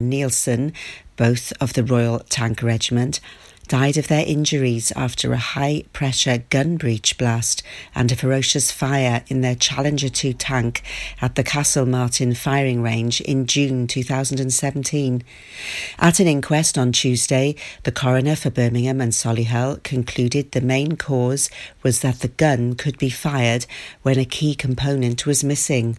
Nielsen, both of the Royal Tank Regiment, died of their injuries after a high pressure gun breech blast and a ferocious fire in their Challenger 2 tank at the Castlemartin firing range in June 2017. At an inquest on Tuesday, the coroner for Birmingham and Solihull concluded the main cause was that the gun could be fired when a key component was missing.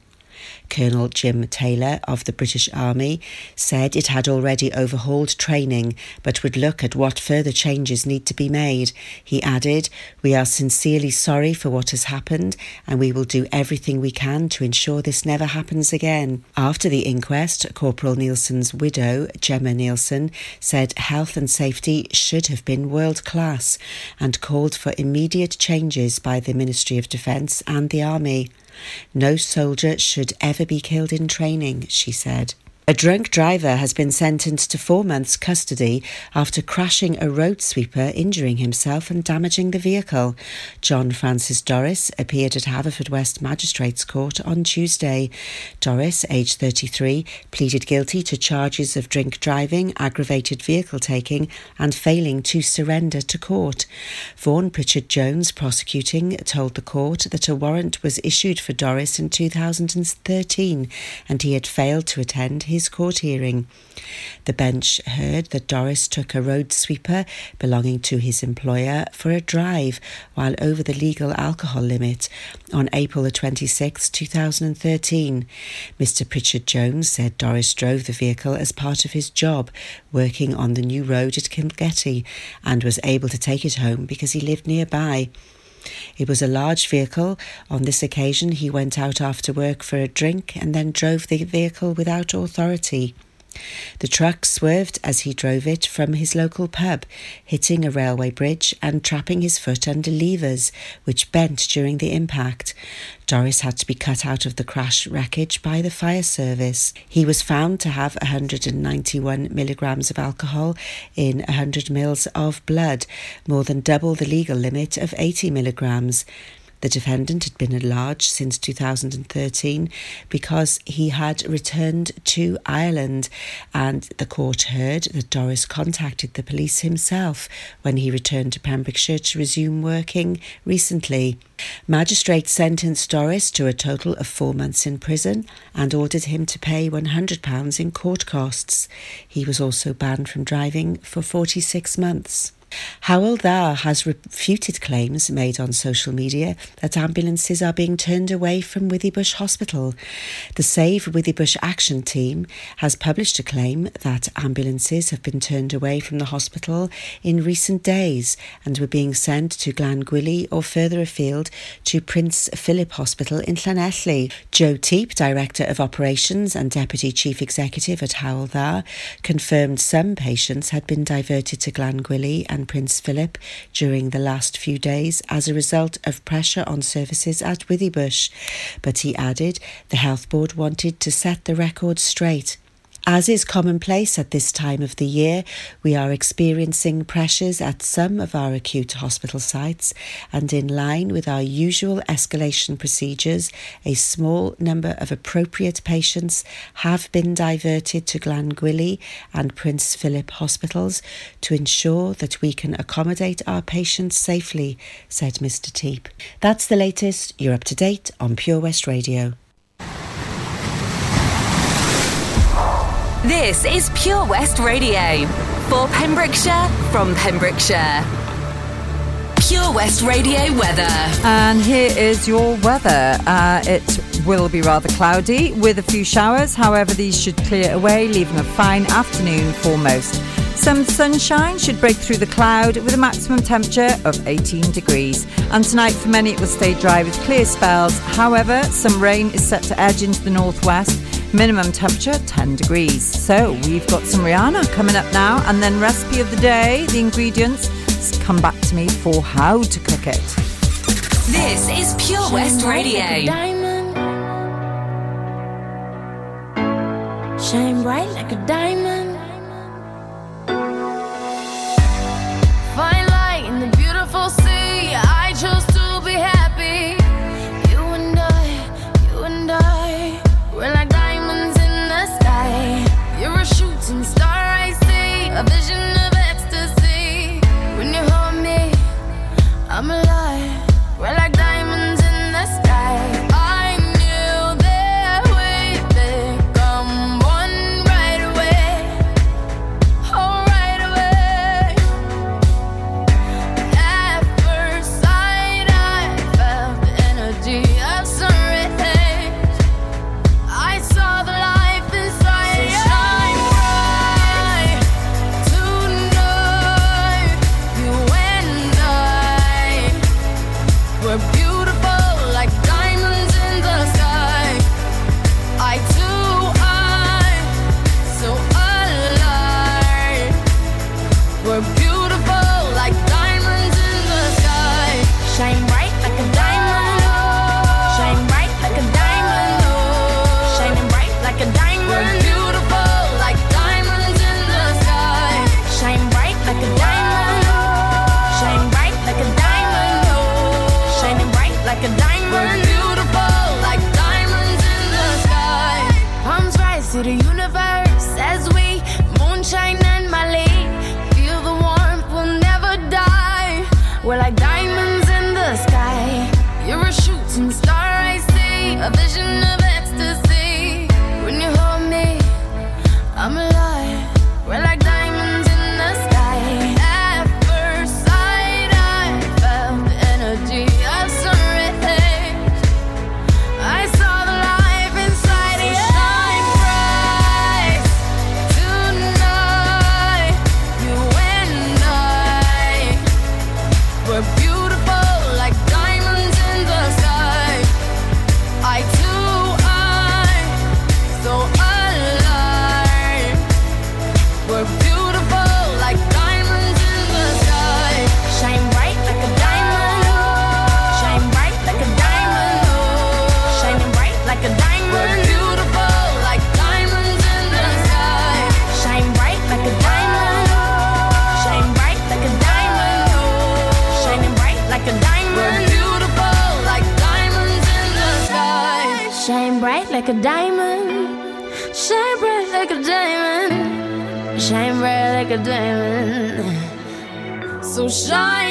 Colonel Jim Taylor of the British Army said it had already overhauled training but would look at what further changes need to be made. He added, We are sincerely sorry for what has happened and we will do everything we can to ensure this never happens again. After the inquest, Corporal Nielsen's widow, Gemma Nielsen, said health and safety should have been world class and called for immediate changes by the Ministry of Defence and the Army. No soldier should ever be killed in training, she said. A drunk driver has been sentenced to four months' custody after crashing a road sweeper, injuring himself and damaging the vehicle. John Francis Doris appeared at Haverfordwest Magistrates Court on Tuesday. Doris, aged 33, pleaded guilty to charges of drink driving, aggravated vehicle taking, and failing to surrender to court. Vaughan Pritchard Jones, prosecuting, told the court that a warrant was issued for Doris in 2013 and he had failed to attend his his court hearing. The bench heard that Doris took a road sweeper belonging to his employer for a drive while over the legal alcohol limit on April the 26th, 2013. Mr. Pritchard Jones said Doris drove the vehicle as part of his job working on the new road at Kilgetty and was able to take it home because he lived nearby. It was a large vehicle. On this occasion, he went out after work for a drink and then drove the vehicle without authority. The truck swerved as he drove it from his local pub, hitting a railway bridge and trapping his foot under levers, which bent during the impact. Doris had to be cut out of the crash wreckage by the fire service. He was found to have 191 milligrams of alcohol in 100 mils of blood, more than double the legal limit of 80 milligrams. The defendant had been at large since 2013 because he had returned to Ireland, and the court heard that Doris contacted the police himself when he returned to Pembrokeshire to resume working recently. Magistrates sentenced Doris to a total of four months in prison and ordered him to pay £100 in court costs. He was also banned from driving for 46 months. Hywel Dda has refuted claims made on social media that ambulances are being turned away from Withybush Hospital. The Save Withybush Action Team has published a claim that ambulances have been turned away from the hospital in recent days and were being sent to Glangwili or further afield to Prince Philip Hospital in Llanelli. Joe Teape, Director of Operations and Deputy Chief Executive at Hywel Dda, confirmed some patients had been diverted to Glangwili and and Prince Philip during the last few days as a result of pressure on services at Withybush. But he added the Health Board wanted to set the record straight. As is commonplace at this time of the year, we are experiencing pressures at some of our acute hospital sites, and in line with our usual escalation procedures, a small number of appropriate patients have been diverted to Glangwili and Prince Philip hospitals to ensure that we can accommodate our patients safely, said Mr. Teape. That's the latest. You're up to date on Pure West Radio. This is Pure West Radio for Pembrokeshire from Pembrokeshire. Pure West Radio weather. And here is your weather. Uh, it will be rather cloudy with a few showers. However, these should clear away, leaving a fine afternoon for most. Some sunshine should break through the cloud with a maximum temperature of 18 degrees. And tonight, for many, it will stay dry with clear spells. However, some rain is set to edge into the northwest Minimum temperature 10 degrees. So we've got some Rihanna coming up now, and then recipe of the day, the ingredients. Come back to me for how to cook it. This is Pure West Radio. Shine bright like a diamond. shine bright like a diamond. So shine.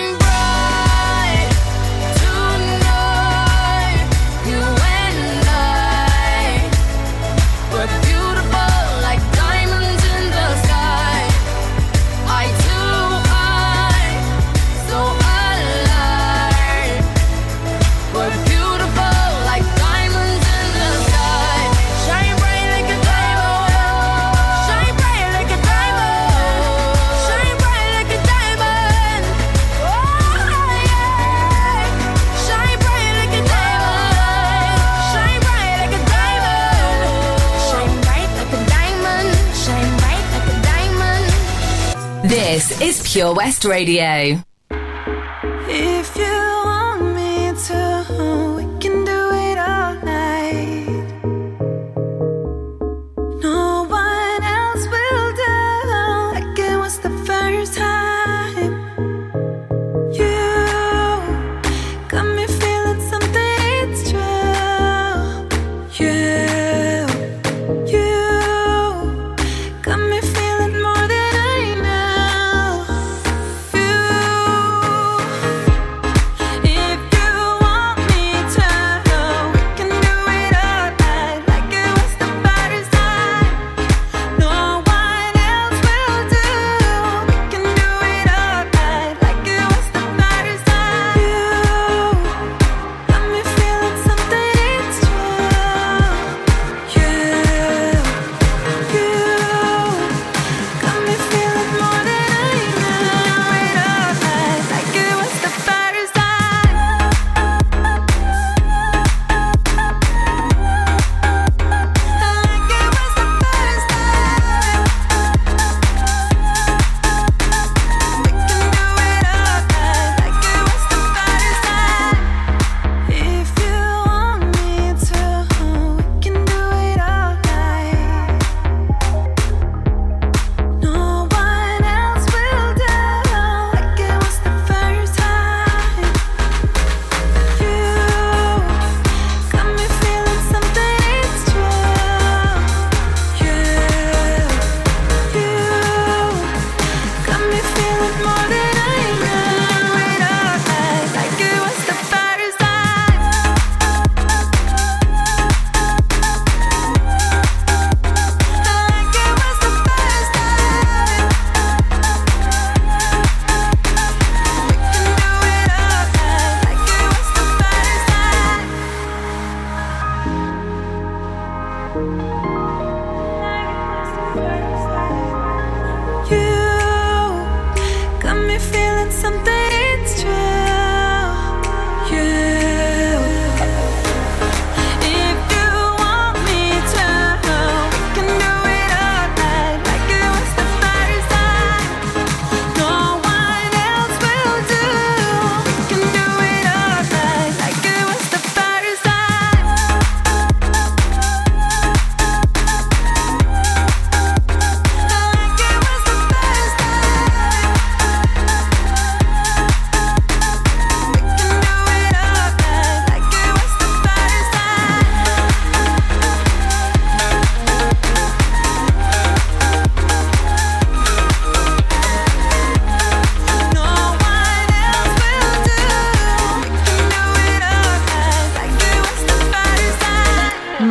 is Pure West Radio.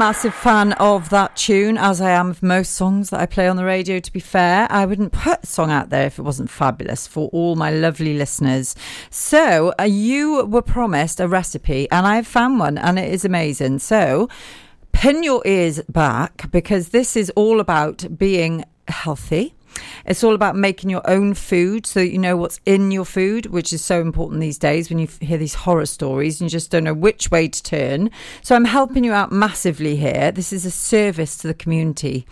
Massive fan of that tune, as I am of most songs that I play on the radio. To be fair, I wouldn't put a song out there if it wasn't fabulous for all my lovely listeners. So, uh, you were promised a recipe, and I've found one, and it is amazing. So, pin your ears back because this is all about being healthy. It's all about making your own food so that you know what's in your food, which is so important these days when you hear these horror stories and you just don't know which way to turn. So I'm helping you out massively here. This is a service to the community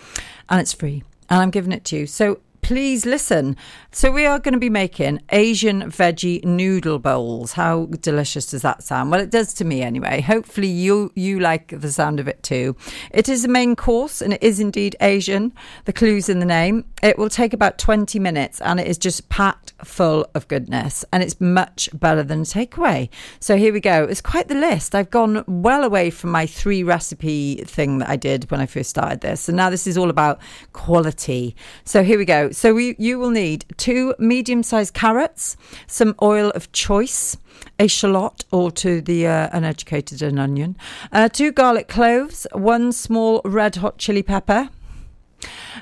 and it's free and I'm giving it to you. So please listen. So we are going to be making Asian veggie noodle bowls. How delicious does that sound? Well, it does to me anyway. Hopefully you you like the sound of it too. It is a main course and it is indeed Asian. The clues in the name. It will take about 20 minutes and it is just packed full of goodness and it's much better than takeaway. So here we go. It's quite the list. I've gone well away from my three recipe thing that I did when I first started this. And now this is all about quality. So here we go. So we, you will need two medium sized carrots, some oil of choice, a shallot, or to the uh, uneducated, an onion, uh, two garlic cloves, one small red hot chili pepper,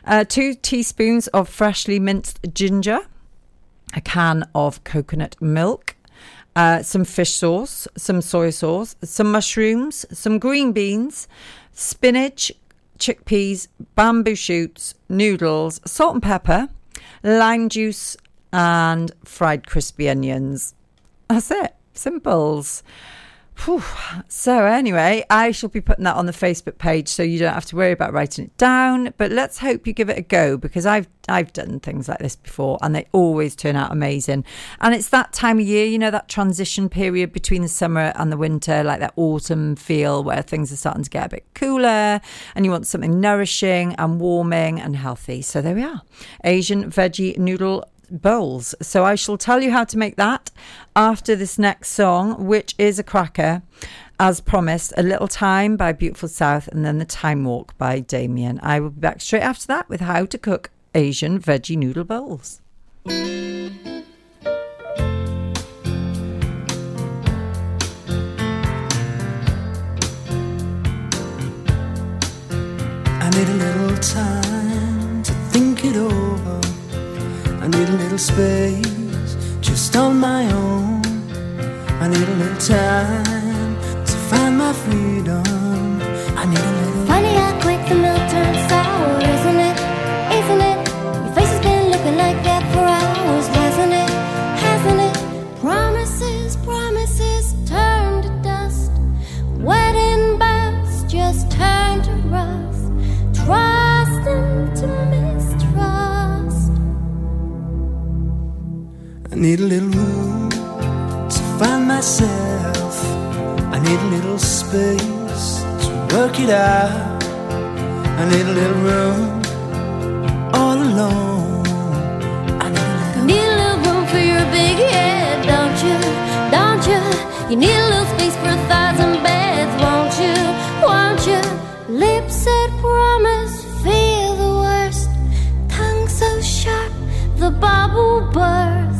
uh, two teaspoons of freshly minced ginger, a can of coconut milk. Uh, some fish sauce, some soy sauce, some mushrooms, some green beans, spinach, chickpeas, bamboo shoots, noodles, salt and pepper, lime juice, and fried crispy onions. That's it. Simples. Whew. So anyway, I shall be putting that on the Facebook page, so you don't have to worry about writing it down. But let's hope you give it a go because I've I've done things like this before, and they always turn out amazing. And it's that time of year, you know, that transition period between the summer and the winter, like that autumn feel where things are starting to get a bit cooler, and you want something nourishing and warming and healthy. So there we are, Asian veggie noodle bowls. So I shall tell you how to make that after this next song, which is a cracker. As promised, A Little Time by Beautiful South and then The Time Warp by Damian. I will be back straight after that with how to cook Asian veggie noodle bowls. I need a little time need a little space just on my own. I need a little time to find my freedom. I need a little. Funny how quick the milk need a little room to find myself. I need a little space to work it out. I need a little room all alone. I need a little. Need a little room for your big head, don't you? Don't you? You need a little space for a thousand beds, won't you? Won't you? Lips that promise feel the worst. Tongue so sharp, the bubble bursts.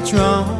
What's wrong.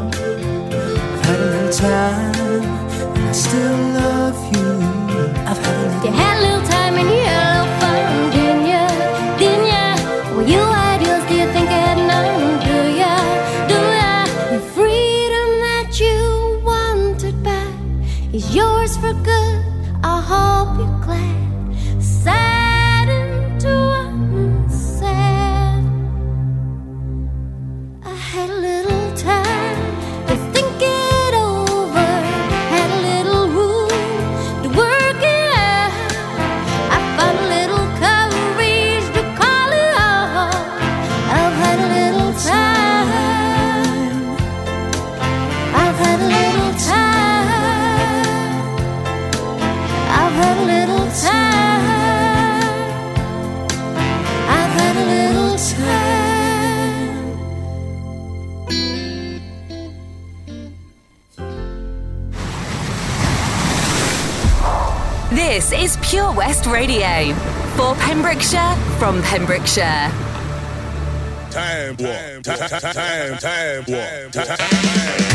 From Pembrokeshire. Time warp. Time, time, time warp. Time. Are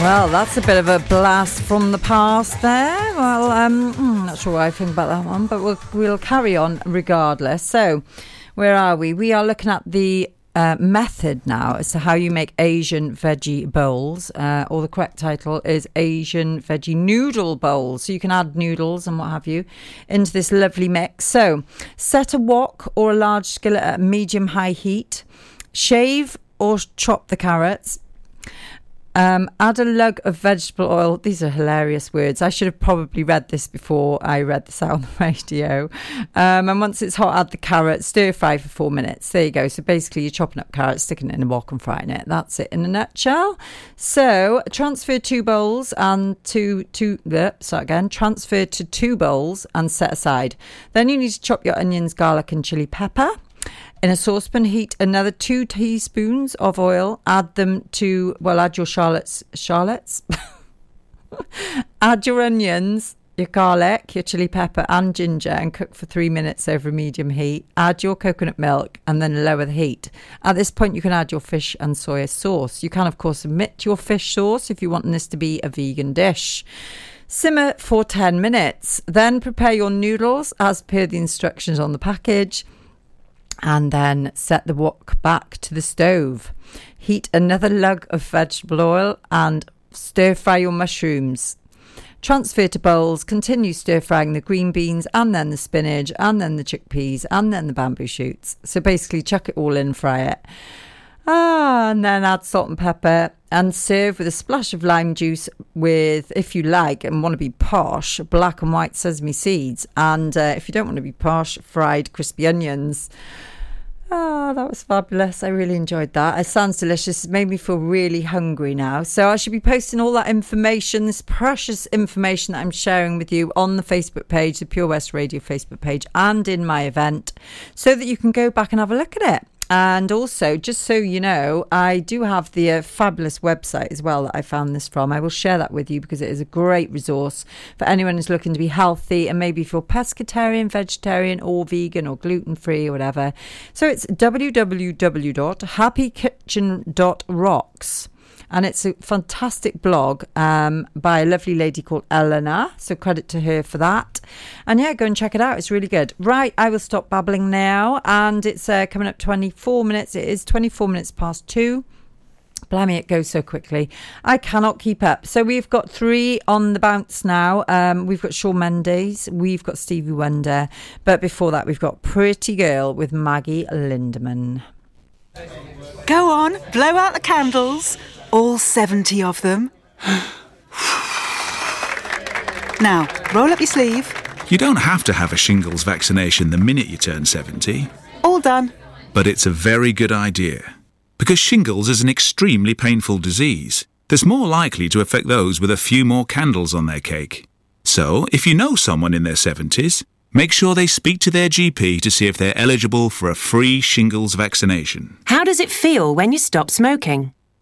Well, that's a bit of a blast from the past there. Well, um, mm, not sure what I think about that one, but we'll, we'll carry on regardless. So, where are we? We are looking at the uh, method now as to how you make Asian veggie bowls, uh, or the correct title is Asian veggie noodle bowls. So you can add noodles and what have you into this lovely mix. So set a wok or a large skillet at medium high heat. Shave or chop the carrots. Um, add a lug of vegetable oil. These are hilarious words. I should have probably read this before I read this out on the radio. Um, and once it's hot, add the carrots, stir fry for four minutes. There you go. So basically, you're chopping up carrots, sticking it in a wok and frying it. That's it in a nutshell. So transfer two bowls and two, two, uh, start again. Transfer to two bowls and set aside. Then you need to chop your onions, garlic, and chili pepper. In a saucepan, heat another two teaspoons of oil. Add them to, well, add your shallots. Shallots? add your onions, your garlic, your chili pepper, and ginger, and cook for three minutes over medium heat. Add your coconut milk and then lower the heat. At this point, you can add your fish and soya sauce. You can, of course, omit your fish sauce if you want this to be a vegan dish. Simmer for 10 minutes. Then prepare your noodles as per the instructions on the package and then set the wok back to the stove. Heat another lug of vegetable oil and stir fry your mushrooms. Transfer to bowls, continue stir frying the green beans and then the spinach and then the chickpeas and then the bamboo shoots. So basically, chuck it all in, fry it. Ah, and then add salt and pepper and serve with a splash of lime juice with, if you like and want to be posh, black and white sesame seeds. And uh, if you don't want to be posh, fried crispy onions. Ah, that was fabulous. I really enjoyed that. It sounds delicious. It made me feel really hungry now. So I should be posting all that information, this precious information that I'm sharing with you on the Facebook page, the Pure West Radio Facebook page, and in my event, so that you can go back and have a look at it. And also, just so you know, I do have the uh, fabulous website as well that I found this from. I will share that with you because it is a great resource for anyone who's looking to be healthy and maybe feel pescatarian, vegetarian, or vegan or gluten free or whatever. So it's www.happykitchen.rocks and it's a fantastic blog um, by a lovely lady called Eleanor. So credit to her for that. And yeah, go and check it out. It's really good. Right, I will stop babbling now, and it's uh, coming up 24 minutes. It is 24 minutes past two. Blimey, it goes so quickly. I cannot keep up. So we've got three on the bounce now. Um, we've got Shawn Mendes, we've got Stevie Wonder, but before that, we've got Pretty Girl with Maggie Lindemann. Go on, blow out the candles, all 70 of them. now, roll up your sleeve. You don't have to have a shingles vaccination the minute you turn 70, All done. but it's a very good idea. Because shingles is an extremely painful disease that's more likely to affect those with a few more candles on their cake. So, if you know someone in their 70s, make sure they speak to their GP to see if they're eligible for a free shingles vaccination. How does it feel when you stop smoking?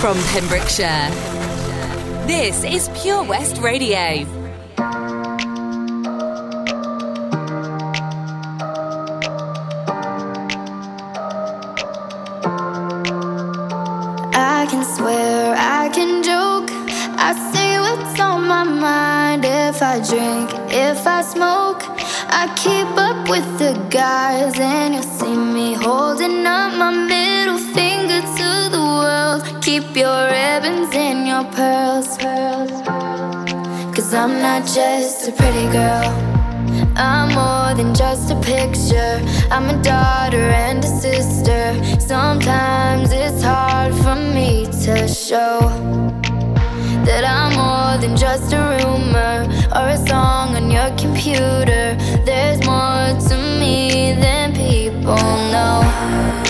from Pembrokeshire. This is Pure West Radio. I can swear, I can joke. I say what's on my mind. If I drink, if I smoke, I keep up with the guys, and you'll see me holding up my middle finger. Keep your ribbons and your pearls. Cause I'm not just a pretty girl. I'm more than just a picture. I'm a daughter and a sister. Sometimes it's hard for me to show that I'm more than just a rumor or a song on your computer. There's more to me than people know.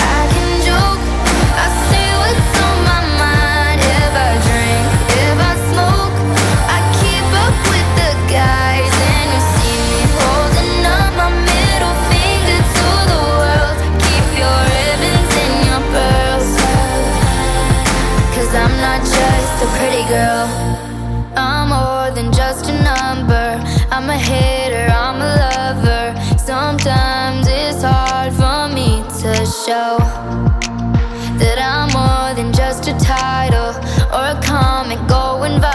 not just a pretty girl. I'm more than just a number. I'm a hater, I'm a lover. Sometimes it's hard for me to show that I'm more than just a title or a comic going viral.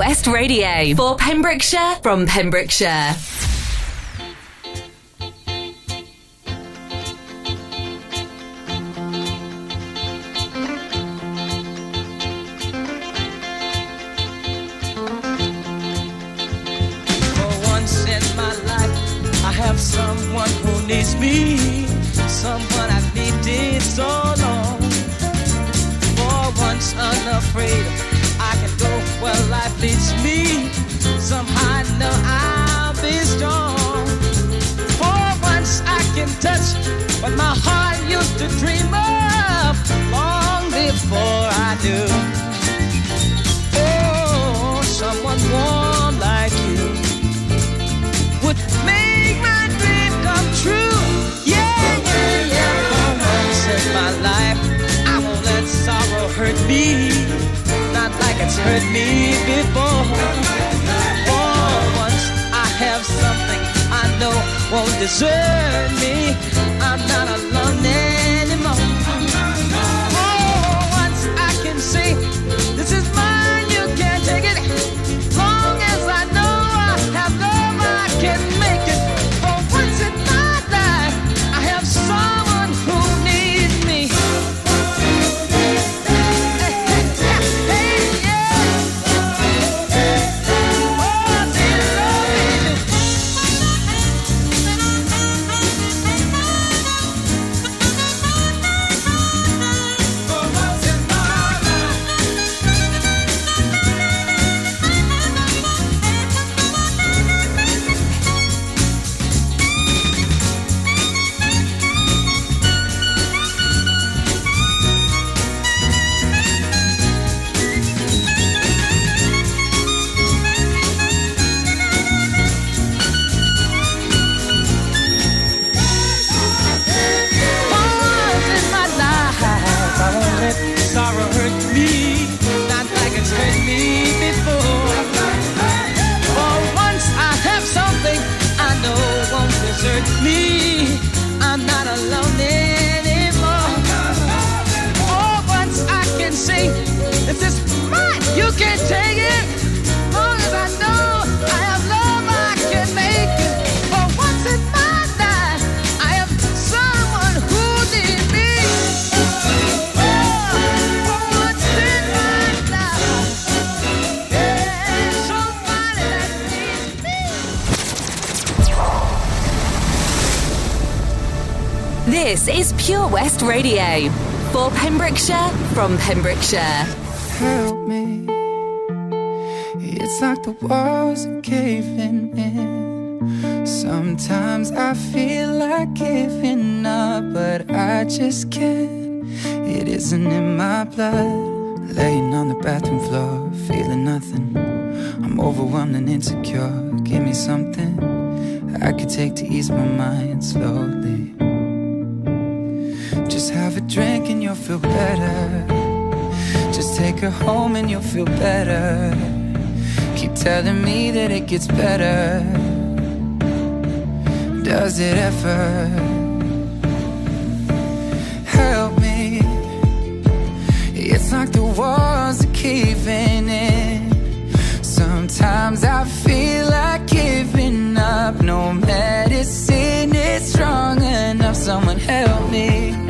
West Radio for Pembrokeshire from Pembrokeshire. For once in my life, I have someone who needs me, someone I've needed so long. For once unafraid, I I'll be strong. For once I can touch what my heart used to dream of long before I knew. Oh, someone warm like you would make my dream come true. Yeah, yeah, yeah. For once in my life, I won't let sorrow hurt me, not like it's hurt me before. Know won't desert me. I'm not alone anymore. Oh, For once, I can say, this is Radio for Pembrokeshire from Pembrokeshire. help me. It's like the walls are caving in. Sometimes I feel like giving up, but I just can't. It isn't in my blood. Laying on the bathroom floor, feeling nothing. I'm overwhelmed and insecure. Give me something I could take to ease my mind slowly. Feel better. Just take her home and you'll feel better. Keep telling me that it gets better. Does it ever? Help me. It's like the walls are caving in. Sometimes I feel like giving up. No medicine is strong enough. Someone help me.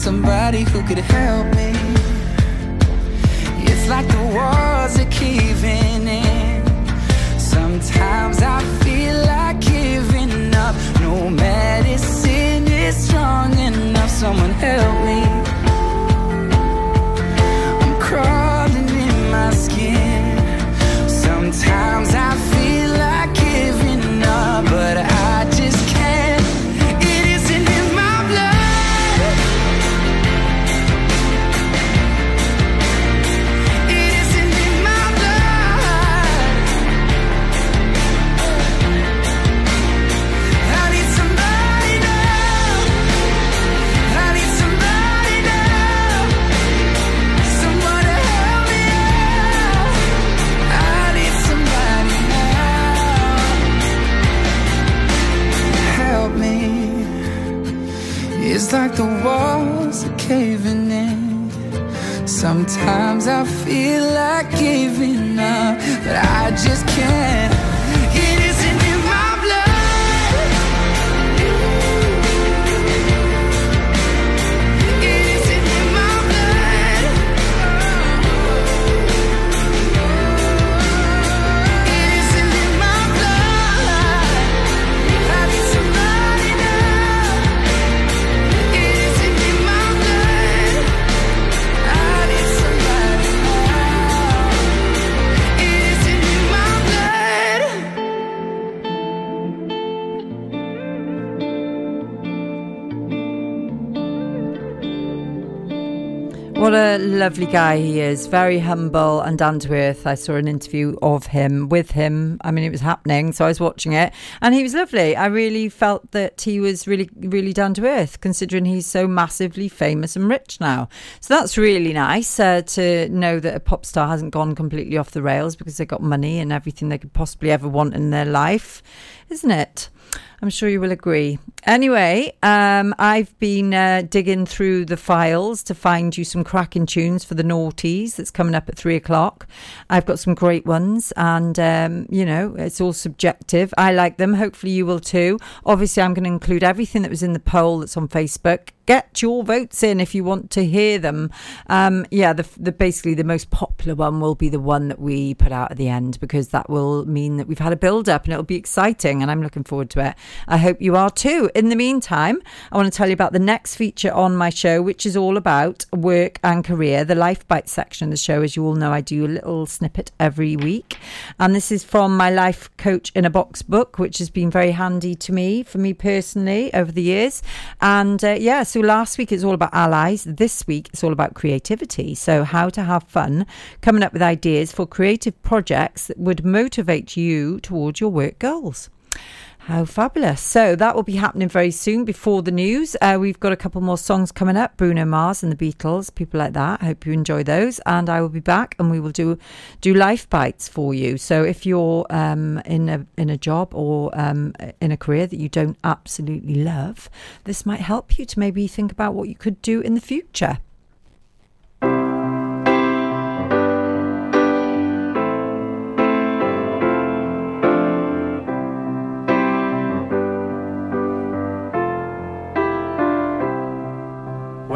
somebody who could help me? It's like the walls are caving in. Sometimes I feel like giving up. No medicine is strong enough. Someone help me. Like the walls are caving in. Sometimes I feel like giving up, but I just can't. Lovely guy he is. Very humble and down to earth. I saw an interview of him with him. I mean, it was happening, so I was watching it, and he was lovely. I really felt that he was really, really down to earth, considering he's so massively famous and rich now. So that's really nice uh, to know that a pop star hasn't gone completely off the rails because they got money and everything they could possibly ever want in their life, isn't it? I'm sure you will agree. Anyway, um, I've been uh, digging through the files to find you some cracking tunes for the naughties that's coming up at three o'clock. I've got some great ones, and um, you know, it's all subjective. I like them. Hopefully, you will too. Obviously, I'm going to include everything that was in the poll that's on Facebook. Get your votes in if you want to hear them. Um, yeah, the, the basically the most popular one will be the one that we put out at the end because that will mean that we've had a build up and it'll be exciting, and I'm looking forward to it. I hope you are too. In the meantime, I want to tell you about the next feature on my show, which is all about work and career, the Life Bite section of the show. As you all know, I do a little snippet every week. And this is from my Life Coach in a Box book, which has been very handy to me, for me personally, over the years. And uh, yeah, so last week it's all about allies. This week it's all about creativity. So, how to have fun coming up with ideas for creative projects that would motivate you towards your work goals. How fabulous. So that will be happening very soon before the news. Uh, we've got a couple more songs coming up Bruno Mars and the Beatles, people like that. I hope you enjoy those. And I will be back and we will do do life bites for you. So if you're um, in, a, in a job or um, in a career that you don't absolutely love, this might help you to maybe think about what you could do in the future.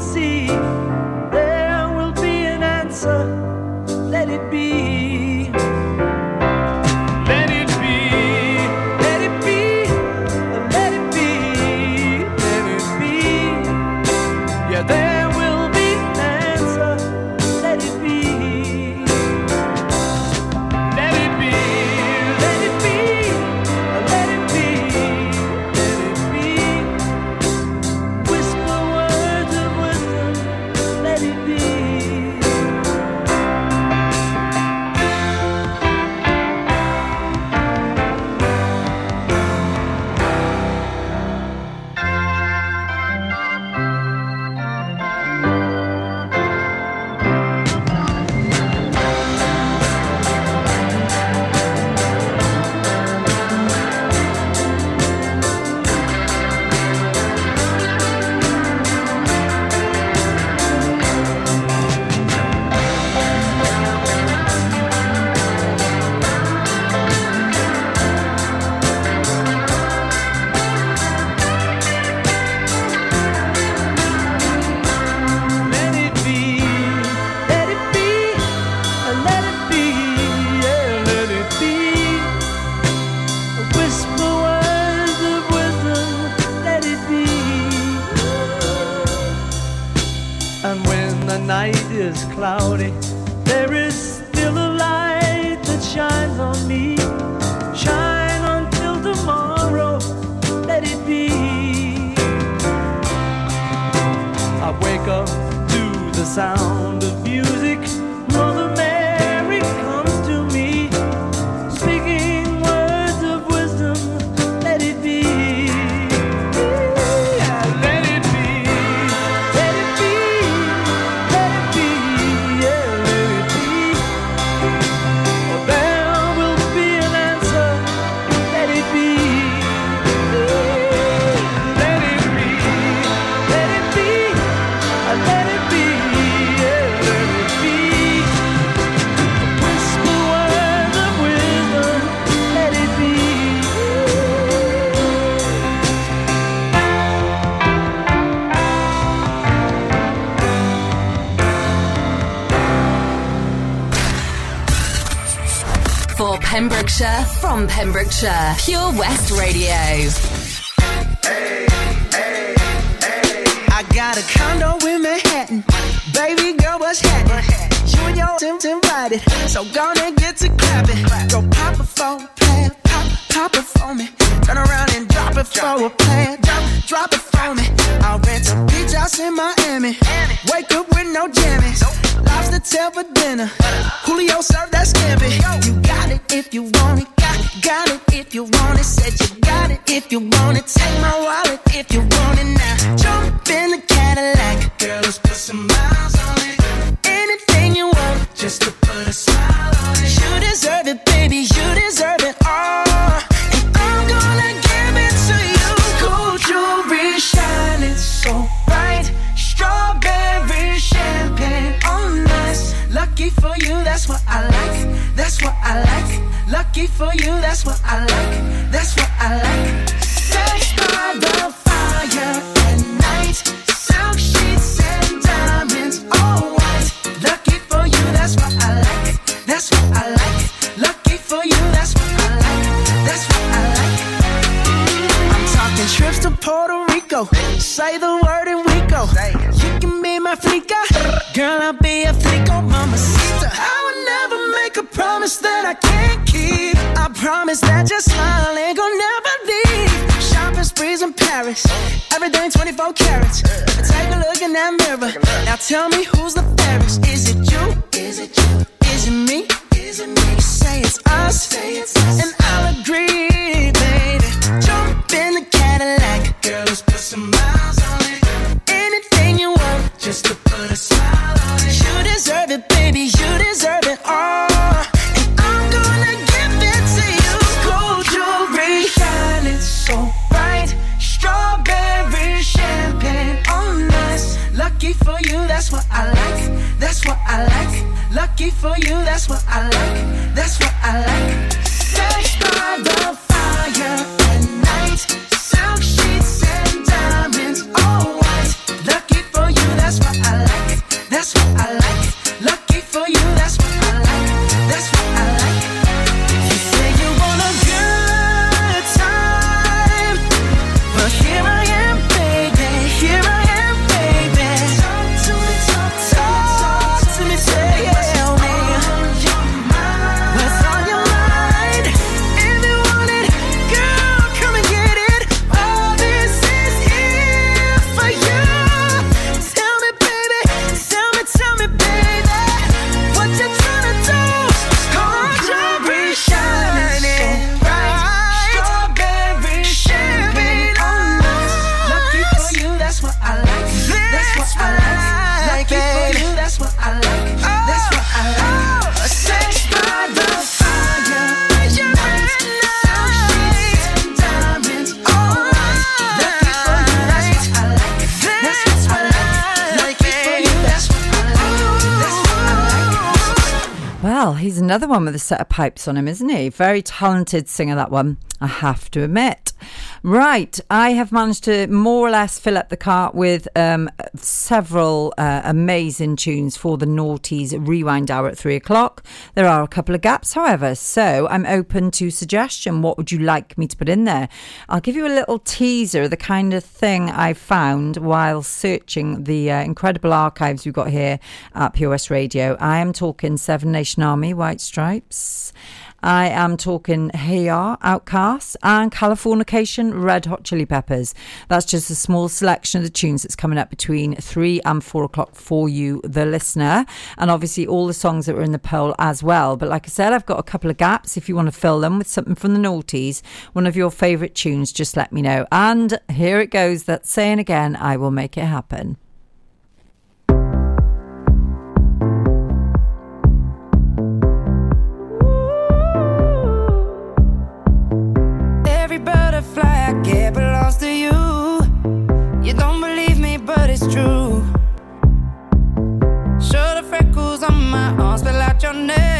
See. from Pembrokeshire, Pure West Radio. Hey, hey, hey. I got a condo in Manhattan. Baby girl, what's happening? You and your Tim's invited. So gonna get to clapping. Go promise that your smile ain't gonna never leave. Shopping sprees in Paris, everything 24 carats. Take a look in that mirror. Now tell me who's the fairest? Is it you? Is it you? Is it me? Is it me? You say it's us. Say it's us. And that's what I another one with a set of pipes on him, isn't he? Very talented singer, that one, I have to admit. Right, I have managed to more or less fill up the cart with um, several uh, amazing tunes for the Naughties Rewind Hour at three o'clock. There are a couple of gaps, however, so I'm open to suggestion. What would you like me to put in there? I'll give you a little teaser, the kind of thing I found while searching the uh, incredible archives we've got here at POS Radio. I am talking Seven Nation Army, White Stripes. I am talking Hey Ya, OutKast, and Californication, Red Hot Chili Peppers. That's just a small selection of the tunes that's coming up between three and four o'clock for you, the listener, and obviously all the songs that were in the poll as well. But like I said, I've got a couple of gaps. If you want to fill them with something from the noughties, one of your favourite tunes, just let me know. And here it goes. That's saying again, I will make it happen. True. Show the freckles on my arm, spell out your name.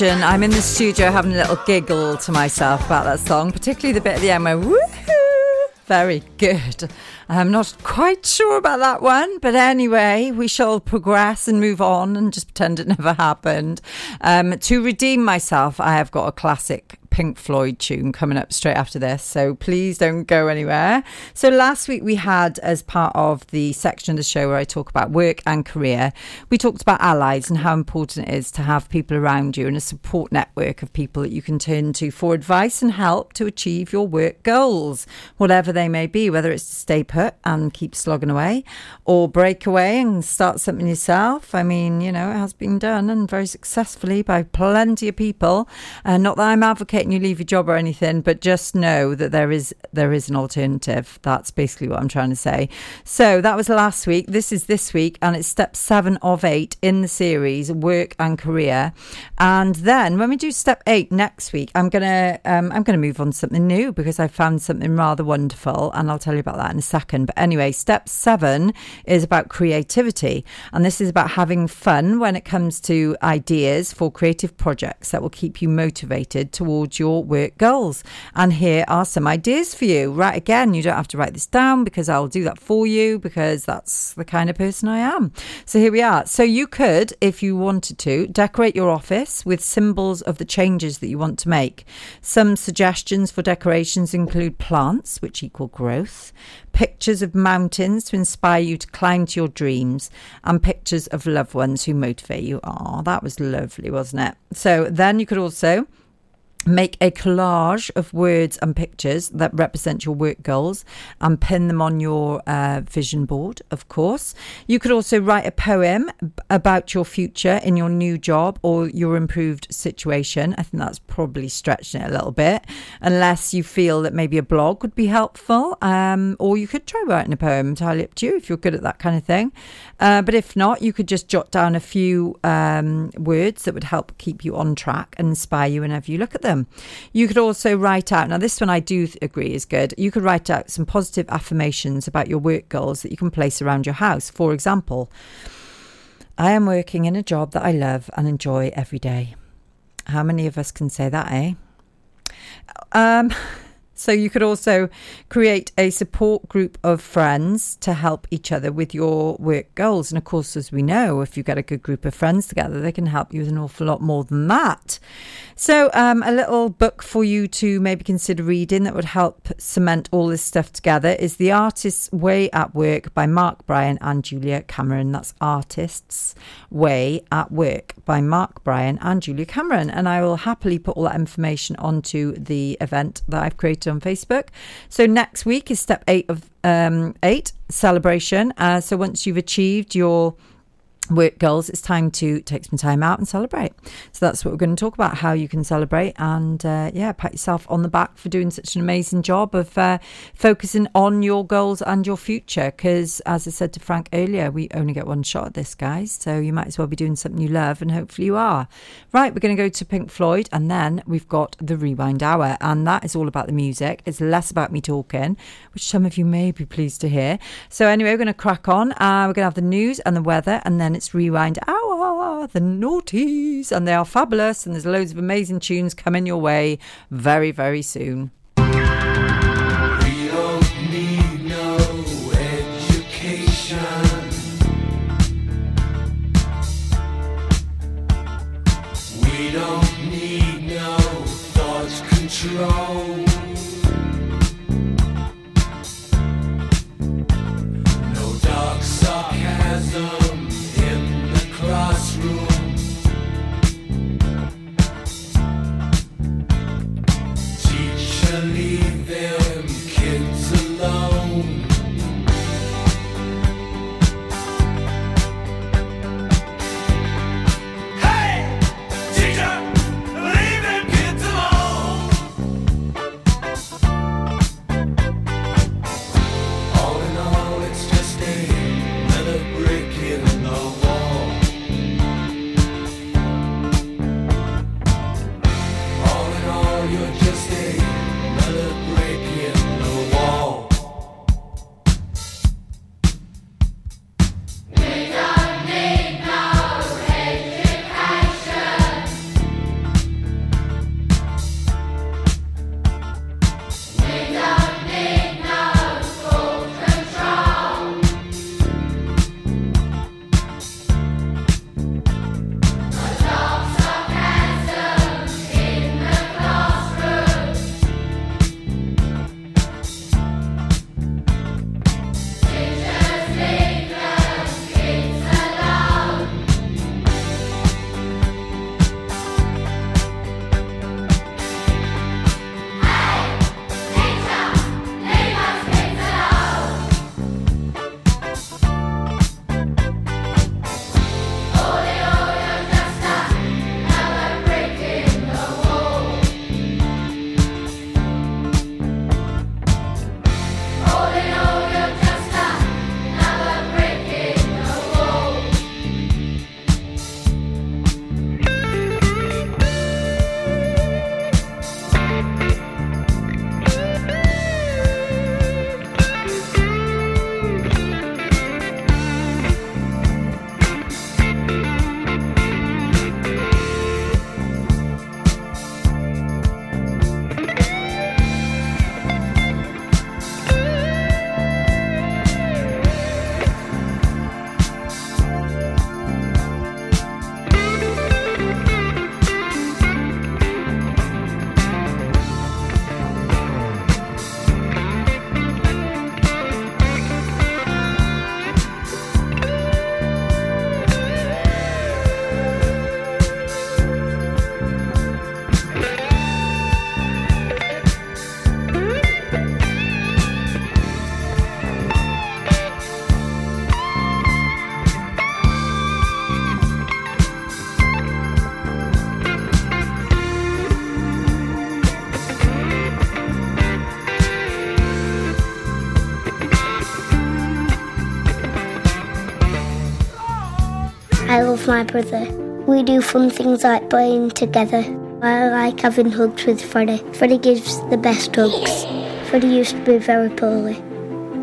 Imagine, I'm in the studio having a little giggle to myself about that song, particularly the bit at the end where woohoo! Very good. I'm not quite sure about that one, but anyway, we shall progress and move on and just pretend it never happened. Um, to redeem myself, I have got a classic Pink Floyd tune coming up straight after this, so please don't go anywhere. So, last week we had, as part of the section of the show where I talk about work and career, we talked about allies and how important it is to have people around you and a support network of people that you can turn to for advice and help to achieve your work goals, whatever they may be, whether it's to stay put and keep slogging away or break away and start something yourself. I mean, you know, it has been done and very successfully by plenty of people. Uh, not that I'm advocating you leave your job or anything, but just know that there is there is an alternative. That's basically what I'm trying to say. So that was last week. This is this week, and it's step seven of eight in the series, work and career. And then when we do step eight next week, I'm gonna um, I'm gonna move on to something new because I found something rather wonderful, and I'll tell you about that in a second. But anyway, step seven is about creativity, and this is about having fun when it comes to ideas for creative projects that will keep you motivated towards your work goals. And here are some ideas for you. Right, again, you don't have to write this down because I'll do that for you because that's the kind of person I am. So here we are. So you could, if you wanted to, decorate your office with symbols of the changes that you want to make. Some suggestions for decorations include plants, which equal growth, pictures of mountains to inspire you to climb to your dreams, and pictures of loved ones who motivate you. Oh, that was lovely, wasn't it? So then you could also Make a collage of words and pictures that represent your work goals and pin them on your uh, vision board, of course. You could also write a poem about your future in your new job or your improved situation. I think that's probably stretching it a little bit, unless you feel that maybe a blog would be helpful. Um, or you could try writing a poem, entirely up to you if you're good at that kind of thing. Uh, but if not, you could just jot down a few um, words that would help keep you on track and inspire you whenever you look at them. You could also write out, now, this one I do agree is good. You could write out some positive affirmations about your work goals that you can place around your house. For example, I am working in a job that I love and enjoy every day. How many of us can say that, eh? Um, so you could also create a support group of friends to help each other with your work goals. And of course, as we know, if you get a good group of friends together, they can help you with an awful lot more than that. So, um, a little book for you to maybe consider reading that would help cement all this stuff together is The Artist's Way at Work by Mark Bryan and Julia Cameron. That's Artist's Way at Work by Mark Bryan and Julia Cameron. And I will happily put all that information onto the event that I've created on Facebook. So, next week is step eight of um, eight celebration. Uh, so, once you've achieved your work goals, it's time to take some time out and celebrate. So that's what we're going to talk about how you can celebrate and, uh, yeah, pat yourself on the back for doing such an amazing job of uh, focusing on your goals and your future. Because, as I said to Frank earlier, we only get one shot at this, guys. So you might as well be doing something you love, and hopefully you are. Right, we're going to go to Pink Floyd, and then we've got the Rewind Hour, and that is all about the music. It's less about me talking, which some of you may be pleased to hear. So, anyway, we're going to crack on. Uh, we're going to have the news and the weather, and then Rewind. Hour, the naughties, and they are fabulous, and there's loads of amazing tunes coming your way very, very soon. We my brother. We do fun things like playing together. I like having hugs with Freddie. Freddie gives the best hugs. Freddie used to be very poorly,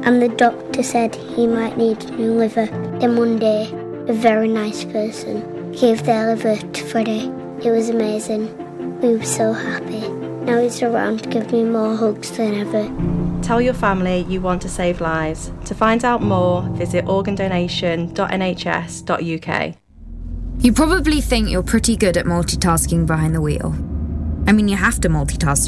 and the doctor said he might need a new liver. Then one day, a very nice person gave their liver to Freddie. It was amazing. We were so happy. Now he's around to give me more hugs than ever. Tell your family you want to save lives. To find out more, visit organdonation.nhs.uk. You probably think you're pretty good at multitasking behind the wheel. I mean, you have to multitask